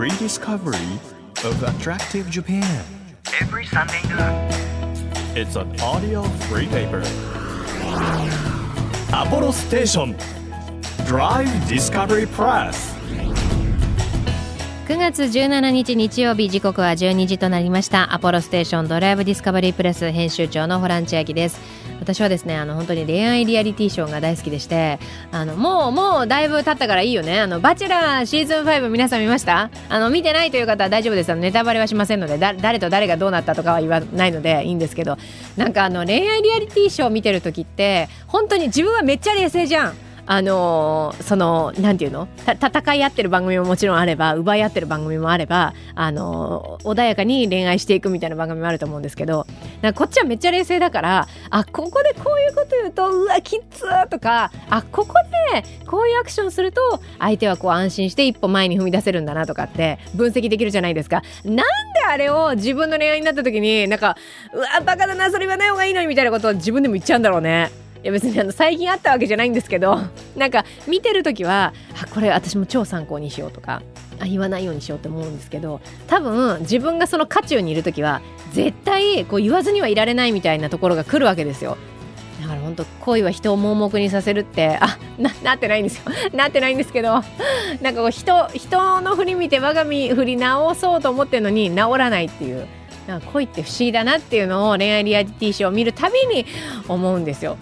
rediscovery of attractive Japan. Every Sunday noon. It's an audio free paper. Apollo Station Drive Discovery Press. 9月17日日曜日時刻は12時となりましたアポロステーションドライブディスカバリープレス編集長のホラン千秋です私はですねあの本当に恋愛リアリティショーが大好きでしてあのもうもうだいぶ経ったからいいよね。あのバチェラーシーズン5皆さん見ました？あの見てないという方は大丈夫です。あのネタバレはしませんので誰と誰がどうなったとかは言わないのでいいんですけど。なんかあの恋愛リアリティショー見てる時って本当に自分はめっちゃ冷静じゃん。あのーそのなんていうの？戦い合ってる番組ももちろんあれば奪い合ってる番組もあれば、あのー穏やかに恋愛していくみたいな番組もあると思うんですけどなんかこっちはめっちゃ冷静だからあここでこういうこと言うとうわきっつーとかあここでこういうアクションすると相手はこう安心して一歩前に踏み出せるんだなとかって分析できるじゃないですか。なんであれを自分の恋愛になった時になんかうわバカだなそれ言わない方がいいのにみたいなことを自分でも言っちゃうんだろうね。いや別にあの最近あったわけじゃないんですけど なんか見てる時はあこれ私も超参考にしようとかあ言わないようにしようと思うんですけど多分自分がその渦中にいる時は絶対こう言わずにはいられないみたいなところが来るわけですよ。だから本当恋は人を盲目にさせるってあななってないんですよ なってないんですけどなんかこう人人の振り見て我が身振り直そうと思ってるのに治らないっていう恋って不思議だなっていうのを恋愛リアリティショーを見るたびに思うんですよ。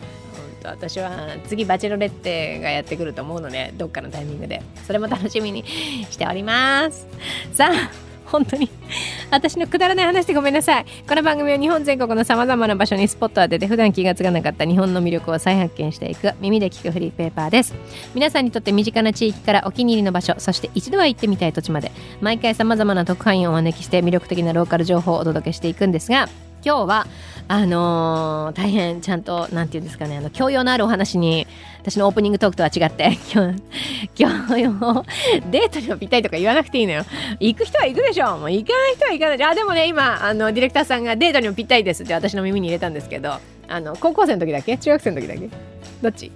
私は次バチェロレッテがやってくると思うのでどっかのタイミングで。それも楽しみにしております。さあ本当に私のくだらない話でごめんなさい。この番組は日本全国のさまざまな場所にスポットを当てて普段気がつかなかった日本の魅力を再発見していく耳で聞くフリーペーパーです。皆さんにとって身近な地域からお気に入りの場所そして一度は行ってみたい土地まで毎回さまざまな特派員をお招きして魅力的なローカル情報をお届けしていくんですが今日はあのー大変ちゃんとなんていうんですかねあの教養のあるお話に私のオープニングトークとは違って 今日教養デートにもぴったりとか言わなくていいのよ。行く人は行くでしょもう行かない人は行かない。あでもね今あのディレクターさんがデートにもぴったりですって私の耳に入れたんですけどあの高校生の時だけ？中学生の時だけ？どっち？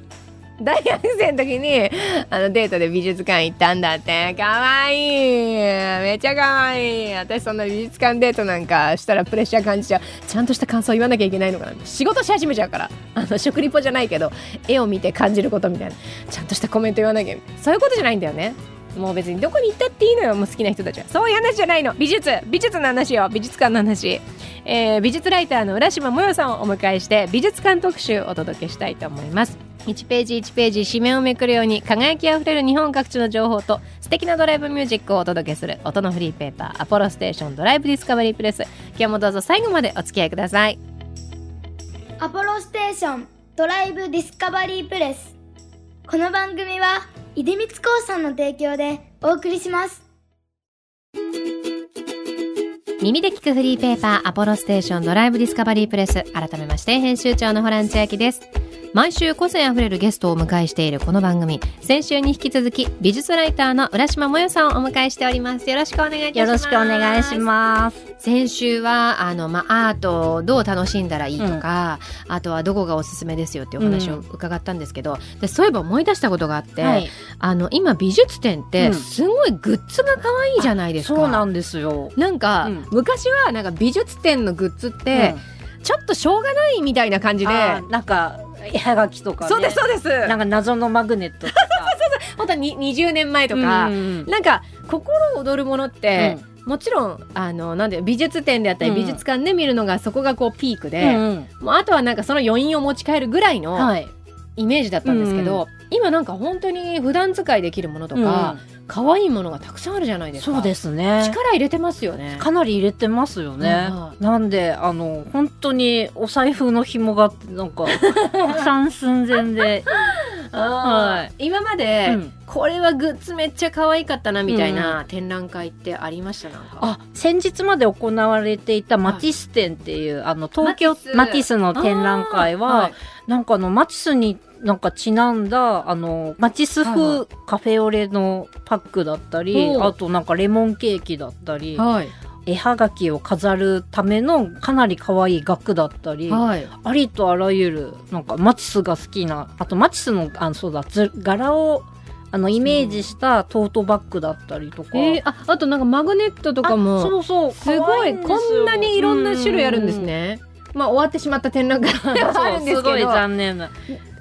大学生の時にあのデートで美術館行ったんだって。かわい。いめちゃかわいい。私そんな美術館デートなんかしたらプレッシャー感じちゃう。ちゃんとした感想言わなきゃいけないのかな。仕事し始めちゃうから。あの食リポじゃないけど絵を見て感じることみたいな。ちゃんとしたコメント言わなきゃ。そういうことじゃないんだよね。もう別にどこに行ったっていいのよ。もう好きな人たちは。そういう話じゃないの。美術。美術の話よ。美術館の話、えー美術ライターの浦島もよさんをお迎えして美術館特集をお届けしたいと思います。1ページ1ページ紙面をめくるように輝きあふれる日本各地の情報と素敵なドライブミュージックをお届けする音のフリーペーパーアポロステーションドライブディスカバリープレス。今日もどうぞ最後までお付き合いください。アポロステーションドライブディスカバリープレス。この番組は出光興産の提供でお送りします。耳で聞くフリーペーパーアポロステーションドライブディスカバリープレス。改めまして編集長のホラン千秋です毎週個性あふれるゲストをお迎えしているこの番組。先週に引き続き美術ライターの浦島もよさんをお迎えしております。よろしくお願いいたします。よろしくお願いします。先週はあの、まあ、アートをどう楽しんだらいいとか、あとはどこがおすすめですよっていうお話を伺ったんですけど、でそういえば思い出したことがあって、はい、あの今美術展っうん。てすごいグッズが可愛いじゃないですか。そうなんですよ。なんか、うん。昔はなんか美術展のグッズって、ちょっとしょうがないみたいな感じで、なんか絵はがきとか、ね、そうですそうです。なんか謎のマグネットとか。本当に20年前とか、うんなんか心躍るものって、もちろんあのなんで美術展であったり、うん。美術館で見るのがそこがこうピークうんで、うん。もうあとはなんかその余韻を持ち帰るぐらいのはい、イメージだったんですけど、今なんか本当に普段使いできるものとか、可愛いものがたくさんあるじゃないですか。そうですね。力入れてますよね。かなり入れてますよね。うんなんであの本当にお財布の紐がなんか 破産寸前で、あー今まで、うん。これはグッズめっちゃ可愛かったなみたいな展覧会ってありました？なんか。あ先日まで行われていたマティス展っていう、あの東京マティス。の展覧会は、あーい。なんかあのマティスになんかちなんだあのマティスはいは風カフェオレのパックだったり、ほう。あとなんかレモンケーキだったり、はい絵はがきを飾るためのかなり可愛い額だったり、はい。ありとあらゆるなんかマティスが好きなあとマティスのあそうだ図柄をあのイメージしたトートバッグだったりとか、えー、ああとなんかマグネットとかあもそうそうすごいこんなにいろんな種類あるんですね。まあ終わってしまった展覧会 あるんですそうすごいけど。残念な。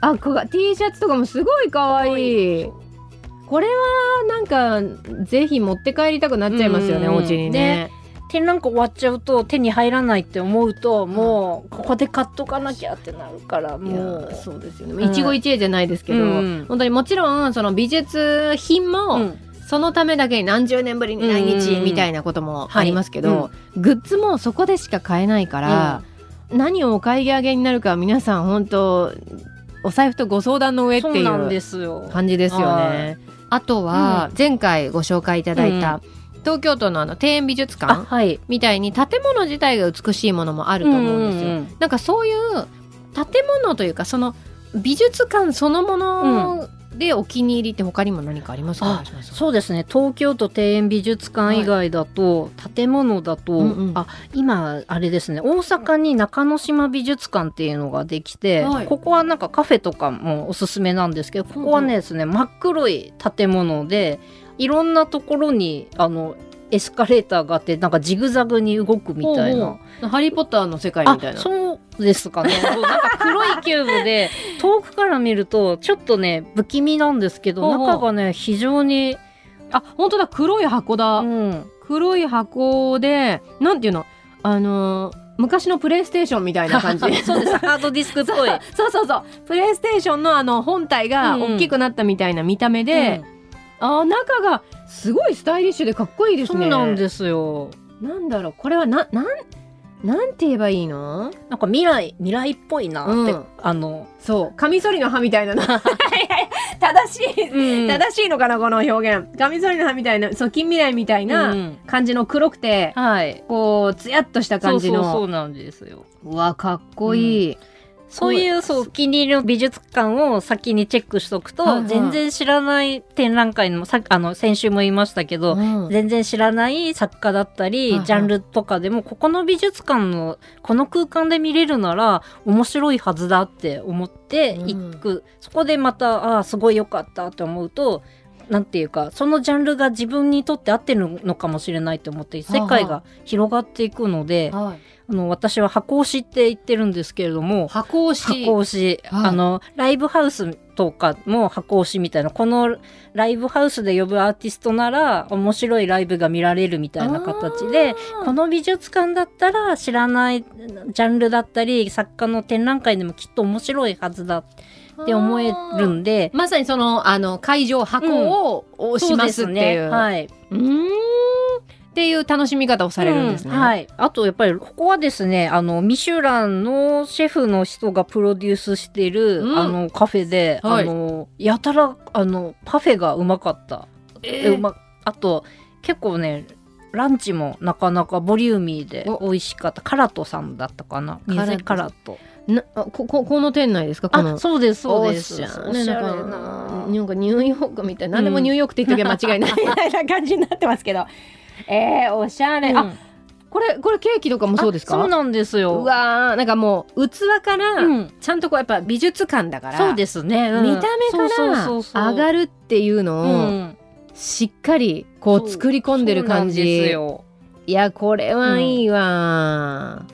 あこが T シャツとかもすごい可愛い。これはなんかぜひ持って帰りたくなっちゃいますよね、うん。お家にね。展覧会終わっちゃうと手に入らないって思うともうここで買っとかなきゃってなるからいもやう。そうですよね、うん一期一会じゃないですけど、うん。本当にもちろんその美術品も、うん。そのためだけに何十年ぶりに来日うんみたいなこともありますけど、はグッズもそこでしか買えないから、何をお買い上げになるかは皆さん本当お財布とご相談の上っていそうなんうですよ。感じですよはね。あとは前回ご紹介いただいた、東京都のあの庭園美術あ館はい。みたいに建物自体が美しいものもあると思うんですよ。うんうんなんかそういう建物というかその美術館そのものでお気に入りって他にも何かありますか、あ橋本さん。そうですね。東京都庭園美術館以外だと、建物だと、うんうん。あ今あれですね。大阪に中之島美術館っていうのができて、はい。ここはなんかカフェとかもおすすめなんですけどここはねですね真っ黒い建物でいろんなところにあのエスカレーターがあってなんかジグザグに動くみたいな。ハリー・ポッターの世界みたいあな。そうですかね。なんか黒いキューブで遠くから見るとちょっとね不気味なんですけど中がね非常に、あ本当だ。黒い箱だ、うん、黒い箱でなんていうの？あのー昔のプレイステーションみたいな感じ。そうです。ハードディスクっぽい。そうそうそう。プレイステーションのあの本体がうん大きくなったみたいな見た目で、あー中がすごいスタイリッシュでかっこいいですね。そうなんですよ。なんだろうこれはななんなんて言えばいいの？なんか未来未来っぽいなって、うん。あの、そう。カミソリの刃みたいな。な 正しい、うん。正しいのかなこの表現。カミソリの刃みたいなそう近未来みたいなうん。感じの黒くて、はい。こうツヤっとした感じの。そうそうそうなんですよ。うわかっこいい、そういうそうお気に入りの美術館を先にチェックしとくと、はいはい。全然知らない展覧会のさあの先週も言いましたけど、うん。全然知らない作家だったり、はいはい。ジャンルとかでもここの美術館のこの空間で見れるなら面白いはずだって思って行く、そこでまたああすごい良かったって思うとなんていうかそのジャンルが自分にとって合ってるのかもしれないと思って世界が広がっていくので、はい。あの私は箱押しって言ってるんですけれども箱押し。箱押し、はい。あのライブハウスとかも箱押しみたいなこのライブハウスで呼ぶアーティストなら面白いライブが見られるみたいな形でこの美術館だったら知らないジャンルだったり作家の展覧会でもきっと面白いはずだって思えるんで。まさにそのあの会場箱を押しますっていう。はい、うーんっていう楽しみ方をされるんですね。うんはい。あと、やっぱり、ここはですね、あの、ミシュランのシェフの人がプロデュースしている、うんあの、カフェで、はいあの、やたら、あの、パフェがうまかった。えうま、あと、結構ね、ランチもなかなかボリューミーでお美味しかった。カラトさんだったかな？カラト水カラト。なあこここの店内ですか？このあ、そうです、そうです。おしゃおしゃれれなな。なんかニューヨークみたいな何でもニューヨークって言っときゃ間違いない みたいな感じになってますけどえー、おしゃれ、あうん。これこれケーキとかもそうですか？あそうなんですよ。うわーなんかもう器から、うん。ちゃんとこうやっぱ美術館だからそうですね。うん。見た目から上がるっていうのを、うん。しっかりこそうう作り込んでる感じ。よ。いやこれはいいわ、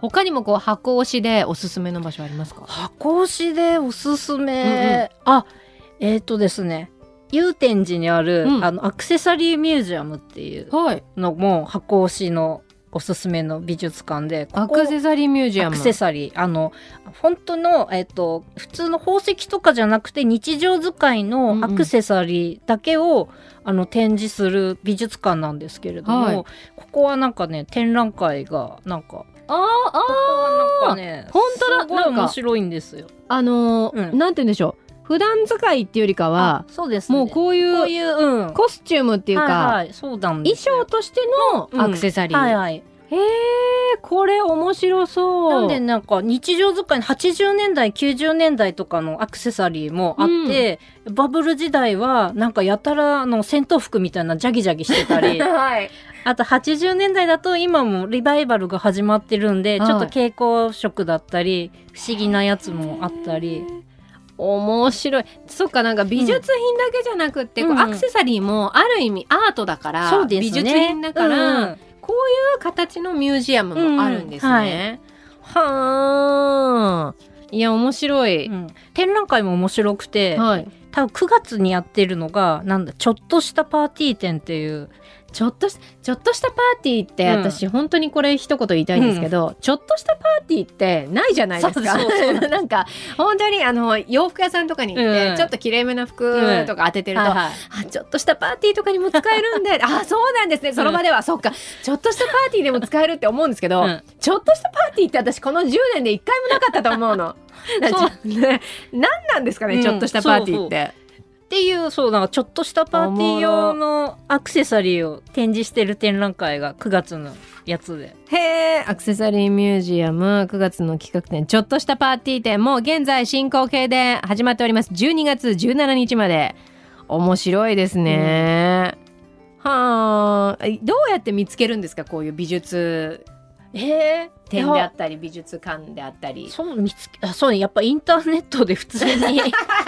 他にもこう箱押しでおすすめの場所ありますか？箱押しでおすすめ、あえっ、とですね祐天寺にある、うん。あのアクセサリーミュージアムっていうはい。のも箱押しのおすすめの美術館でここアクセサリーミュージアム。アクセサリーあの本当の、えっと普通の宝石とかじゃなくて日常使いのアクセサリーだけを、あの展示する美術館なんですけれども、はい。ここはなんかね展覧会がなんかあーあここはなんかね本当だ。すごいなんか面白いんですよ。あのーうん。なんて言うんでしょう普段使いっていうよりかはあそうですね。もうこういうこういう、うん、コスチュームっていうか、はいはい、そうなんで衣装としてのアクセサリー、はいはい。へえこれ面白そう。なんでなんか日常使いの80年代90年代とかのアクセサリーもあって、バブル時代はなんかやたらあの戦闘服みたいなジャギジャギしてたり はい。あと80年代だと今もリバイバルが始まってるんで、はいちょっと蛍光色だったり不思議なやつもあったり面白い。そっかなんか美術品だけじゃなくって、こううん。アクセサリーもある意味アートだから、そうですね。美術品だから、うん。こういう形のミュージアムもあるんですね。はあいや面白い。うん。展覧会も面白くて、はい、多分9月にやってるのがなんだちょっとしたパーティー展っていうちょっとしちょっとしたパーティーって、うん。私本当にこれ一言言いたいんですけど、ちょっとしたパーティーってないじゃないですか。そうそうそう。なんか本当にあの洋服屋さんとかに行って、うん。ちょっときれいめな服とか当ててると、はいはい。あちょっとしたパーティーとかにも使えるんであそうなんですね。その場では、そっか。ちょっとしたパーティーでも使えるって思うんですけど、うん。ちょっとしたパーティーって私この10年で一回もなかったと思うの。何なんですかね、うんちょっとしたパーティーって。っていうそうなんかちょっとしたパーティー用のアクセサリーを展示してる展覧会が9月のやつで。へえアクセサリーミュージアム。9月の企画展ちょっとしたパーティー展もう現在進行形で始まっております。12月17日まで。面白いですね、はあ。どうやって見つけるんですかこういう美術？え展であったり美術館であったり。そう見つけあそうねやっぱインターネットで普通に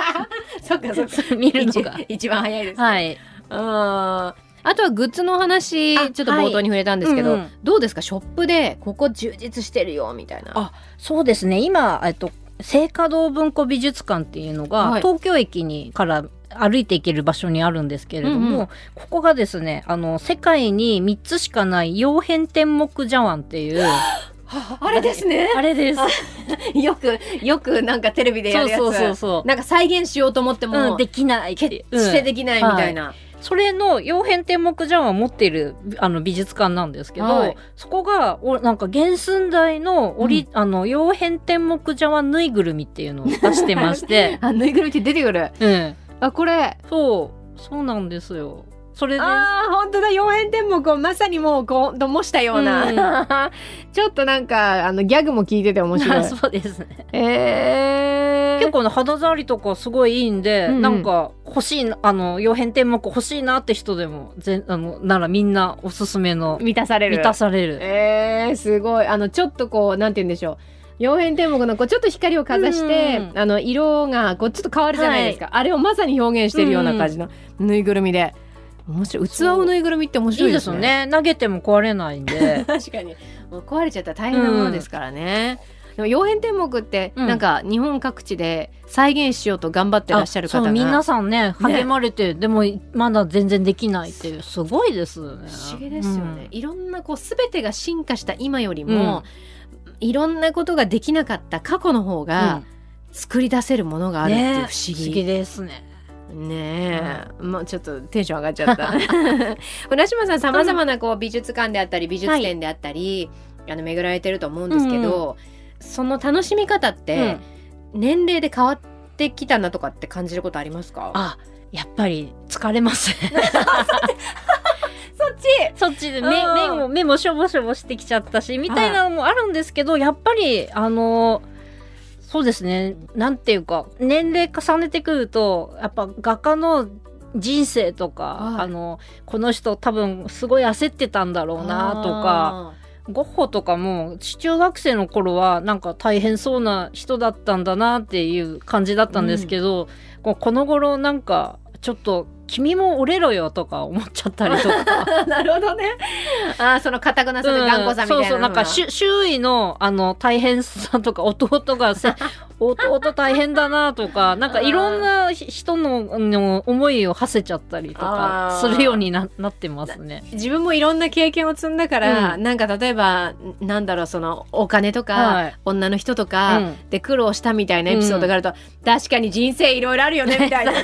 そっかそっか。見るのが。一一番早いです、はい。ああとはグッズの話あちょっと冒頭に触れたんですけど、はい。うんうん。どうですか？ショップでここ充実してるよみたいな。あそうですね。今えっと聖華堂文庫美術館っていうのが、はい。東京駅にから歩いて行ける場所にあるんですけれども、うんうん。ここがですねあの世界に3つしかない曜変天目茶碗っていう あれですね。あれです。よくよくなんかテレビでやるやつ。そうそうそうそう。なんか再現しようと思っても、うん、できない決してできないみたいな、それの曜変天目茶碗を持っているあの美術館なんですけど、はい。そこがおなんか原寸大のオリ、あの曜変天目茶碗ぬいぐるみっていうのを出してまして、あぬいぐるみって出てくる。うん、あこれ。そう。そうなんですよそれであー本当だ。妖変天目をまさにもうこうと模したような、ちょっとなんかあのギャグも聞いてて面白い。そうですね。えー、結構ね肌触りとかすごいいいんで、うん。うんなんか欲しいなあの曜変天目欲しいなって人でもぜあのならみんなおすすめの満たされる。満たされる。えー、すごい。あのちょっとこうなんて言うんでしょう。妖変天目のこうちょっと光をかざして、うんあの色がこうちょっと変わるじゃないですか、あれをまさに表現してるような感じのぬいぐるみで面白い。器のぬいぐるみって面白いいでいですすねよね。投げても壊れないんで。確かに。もう壊れちゃったら大変なものですからね、でも妖変天目ってうん。なんか日本各地で再現しようと頑張ってらっしゃる方が。皆さんね励まれて、でもまだ全然できないっていうすごいですよね。不思議ですよね、うん。いろんなこう全てが進化した今よりも、いろんなことができなかった過去の方が作り出せるものがあるっていう不思ね不議、思議ですねねえ、まあちょっとテンション上がっちゃった。浦島さんさまざまなこう美術館であったり美術展であったり、あの巡られてると思うんですけど、その楽しみ方って年齢で変わってきたなとかって感じることありますか？あやっぱり疲れます。ね そっち。そっちで目うん。目も目もしょぼしょぼしてきちゃったしみたいなのもあるんですけど、やっぱりあのそうですね。なんていうか年齢重ねてくるとやっぱ画家の人生とか、はい。あのこの人多分すごい焦ってたんだろうなとかゴッホとかも中学生の頃はなんか大変そうな人だったんだなっていう感じだったんですけど、こうこの頃なんかちょっと「君も折れろよ」とか思っちゃったりとか。なるほどね。あーその堅くなさで頑固さみたいなのが、そうそうなんかし周囲のあの大変さとか弟がせ 弟大変だなとかなんかいろんな人のの思いを馳せちゃったりとかするようにななってますね。自分もいろんな経験を積んだから、うなんか例えばなんだろうそのお金とか、はい女の人とか、うんで苦労したみたいなエピソードがあると、確かに人生いろいろあるよねみたいな ね。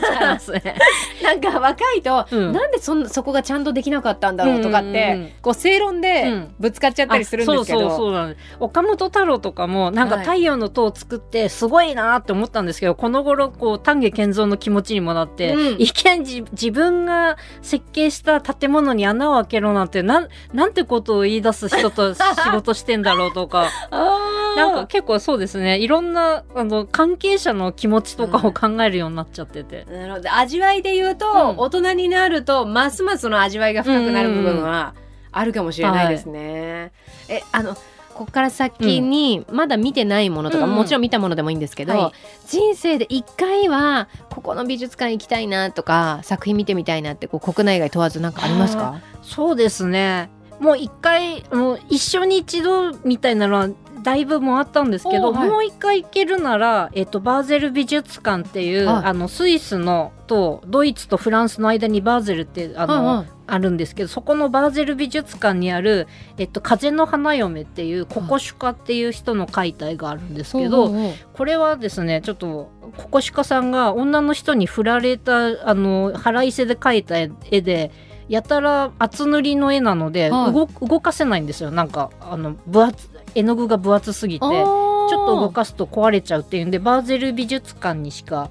なんか若いと、うん。なんでそんそこがちゃんとできなかったんだろうとかって、うんうんうん。こう正論うでん。ぶつかっちゃったりするんですけど、あそうそうそう岡本太郎とかもなんかはい。太陽の塔を作ってすごいなって思ったんですけど、この頃こう丹下健三の気持ちにもなって、うん。いきなりじ自分が設計した建物に穴を開けろなんてなんなんてことを言い出す人と仕事してんだろうとか。あーなんか結構そうですね。いろんなあの関係者の気持ちとかを考えるようになっちゃってて。なるほど。味わいで言うと、うん。大人になるとますますその味わいが深くなる部分はあるかもしれないですね。えあのここから先にまだ見てないものとか、うん。もちろん見たものでもいいんですけど、はい。人生で一回はここの美術館行きたいなとか作品見てみたいなってこう国内外問わずなんかありますか？そうですね。もう一回もう一緒に一度みたいなのはだいぶもあったんですけど、はい。もう一回行けるなら、えっと、バーゼル美術館っていう、はい。あのスイスのとドイツとフランスの間にバーゼルってあの、はいはい。あるんですけどそこのバーゼル美術館にある「えっと、風の花嫁」っていうココシュカっていう人の描いた絵があるんですけど、これはですねちょっとココシカさんが女の人に振られたあの腹いせで描いた絵でやたら厚塗りの絵なので、はい。動動かせないんですよ。なんかあの分厚絵の具が分厚すぎてちょっと動かすと壊れちゃうっていうんでバーゼル美術館にしか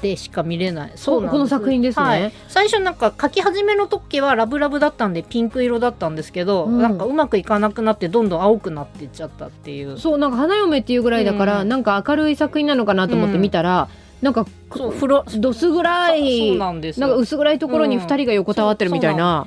でしか見れない。そうこの作品ですね。はい、最初なんか描き始めの時はラブラブだったんでピンク色だったんですけど、うん。なんかうまくいかなくなってどんどん青くなっていっちゃったっていう。そうなんか花嫁っていうぐらいだから、うん。なんか明るい作品なのかなと思って見たら、なんかそう。風呂どす暗いそうなんですよ。なんか薄暗いところに二人が横たわってるみたいな、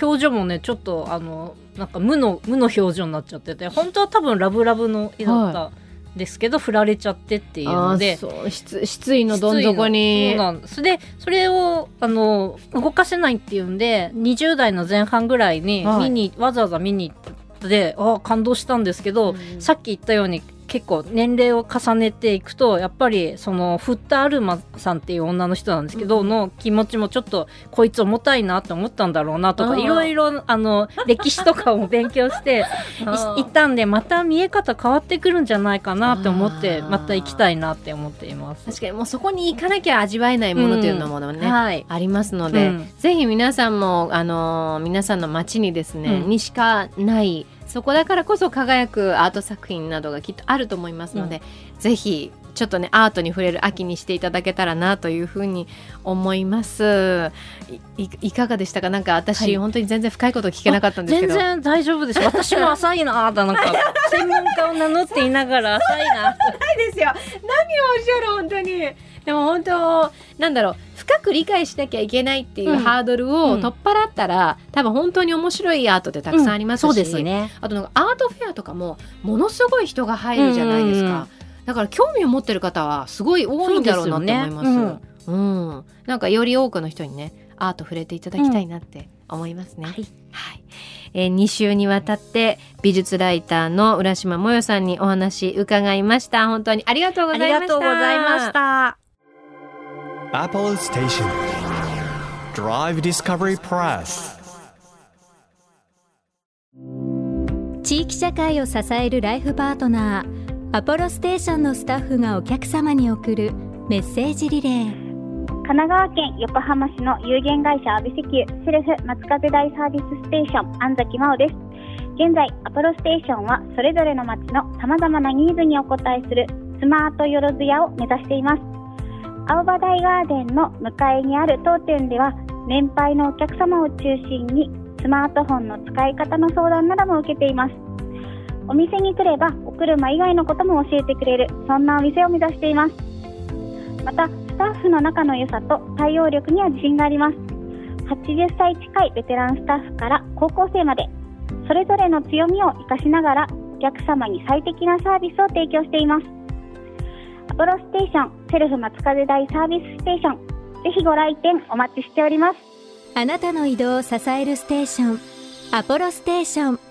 表情もねちょっとあのなんか無の無の表情になっちゃってて本当は多分ラブラブの絵だったんですけど、振られちゃってっていうあので失失意のどん底に。そうなんです。でそれをあの動かせないっていうんで20代の前半ぐらいにはい。見に、わざわざ見に行ってあー感動したんですけど、うん。さっき言ったように結構年齢を重ねていくとやっぱりそのフッタ・アルマさんっていう女の人なんですけど、うんの気持ちもちょっとこいつ重たいなって思ったんだろうなとかいろいろあの歴史とかを勉強して いったんでまた見え方変わってくるんじゃないかなって思ってまた行きたいなって思っています。確かにもうそこに行かなきゃ味わえないものというのもね、はい。ありますので、うん。ぜひ皆さんもあのー皆さんの街にですね、うん。にしかないそこだからこそ輝くアート作品などがきっとあると思いますので、ぜひちょっとねアートに触れる秋にしていただけたらなというふうに思います。いいいかがでしたか？なんか私、はい。本当に全然深いこと聞けなかったんですけど。全然大丈夫です。私も浅いなーだ。なんか 専門家を名乗っていながら浅いな。ですよ。何をおっしゃる本当にでも本当なんだろう深く理解しなきゃいけないっていううん。ハードルをうん。取っ払ったら、多分本当に面白いアートってたくさんありますし、そうですね。あとなんかアートフェアとかもものすごい人が入るじゃないですか、うんうん。うんだから興味を持ってる方はすごい多いんだろうなって思います。そうですようん。なんかより多くの人にねアート触れていただきたいなって思いますね、はい。はい。えー、2週にわたって美術ライターの浦島もよさんにお話伺いました。本当にありがとうごあざいました。りがとうございました。Apple Station. Drive Discovery Press. 地域社会を支えるライフパートナーアポロステーションのスタッフがお客様に送るメッセージリレー。神奈川県横浜市の有限会社阿部石油セルフ松風大サービスステーション安崎真央です。現在アポロステーションはそれぞれの町の様々なニーズにお応えするスマートよろずやを目指しています青葉台ガーデンの向かいにある当店では年配のお客様を中心にスマートフォンの使い方の相談なども受けています。お店に来ればお車以外のことも教えてくれるそんなお店を目指しています。またスタッフの仲の良さと対応力には自信があります。80歳近いベテランスタッフから高校生までそれぞれの強みを生かしながらお客様に最適なサービスを提供しています。アポロステーションセルフ松風大サービスステーション。ぜひご来店お待ちしております。あなたの移動を支えるステーション。アポロステーション。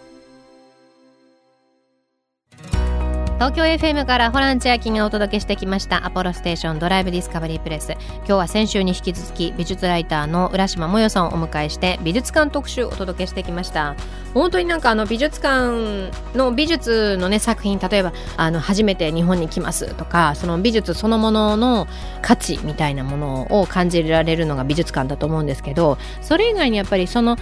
東京 FM からホラン千秋がお届けしてきましたアポロステーションドライブディスカバリープレス今日は先週に引き続き美術ライターの浦島もよさんをお迎えして美術館特集をお届けしてきました。本当になんかあの美術館の美術のね作品例えばあの初めて日本に来ますとかその美術そのものの価値みたいなものを感じられるのが美術館だと思うんですけどそれ以外にやっぱりその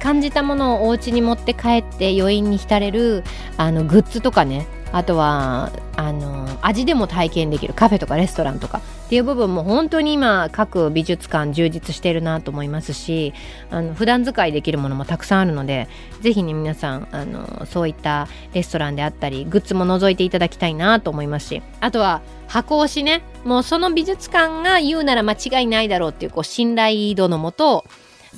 感じたものをお家に持って帰って余韻に浸れるあのグッズとかねあとはあの味でも体験できるカフェとかレストランとかっていう部分も本当に今各美術館充実してるなと思いますしあの普段使いできるものもたくさんあるのでぜひね皆さんあのそういったレストランであったりグッズも覗いていただきたいなと思いますしあとは箱推しね。もうその美術館が言うなら間違いないだろうっていうこう信頼度のもと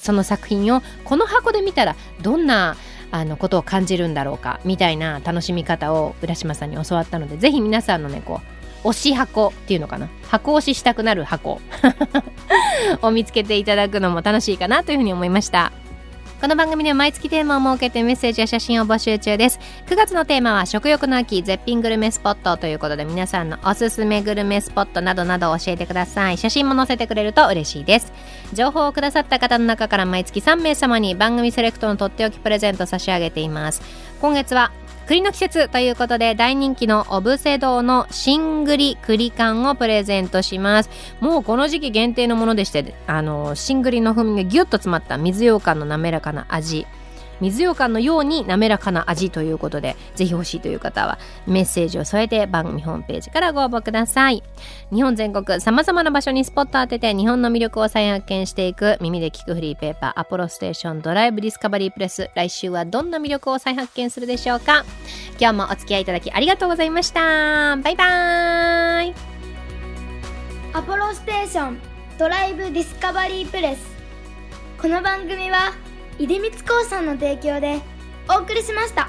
その作品をこの箱で見たらどんなあのことを感じるんだろうかみたいな楽しみ方を浦島さんに教わったのでぜひ皆さんのねこう推し箱っていうのかな。箱推ししたくなる箱。を見つけていただくのも楽しいかなというふうに思いました。この番組では毎月テーマを設けてメッセージや写真を募集中です。9月のテーマは食欲の秋絶品グルメスポットということで皆さんのおすすめグルメスポットなどなど教えてください。写真も載せてくれると嬉しいです。情報をくださった方の中から毎月3名様に番組セレクトのとっておきプレゼント差し上げています。今月は栗の季節ということで大人気のオブセドウの新栗栗缶をプレゼントします。もうこの時期限定のものでしてあの新栗の風味がギュッと詰まった水羊羹の滑らかな味。水羊羹のように滑らかな味ということでぜひ欲しいという方はメッセージを添えて番組ホームページからご応募ください。日本全国さまざまな場所にスポット当てて日本の魅力を再発見していく耳で聞くフリーペーパーアポロステーションドライブディスカバリープレス来週はどんな魅力を再発見するでしょうか。今日もお付き合いいただきありがとうございました。バイバーイ。アポロステーションドライブディスカバリープレス。この番組は出光興産の提供でお送りしました。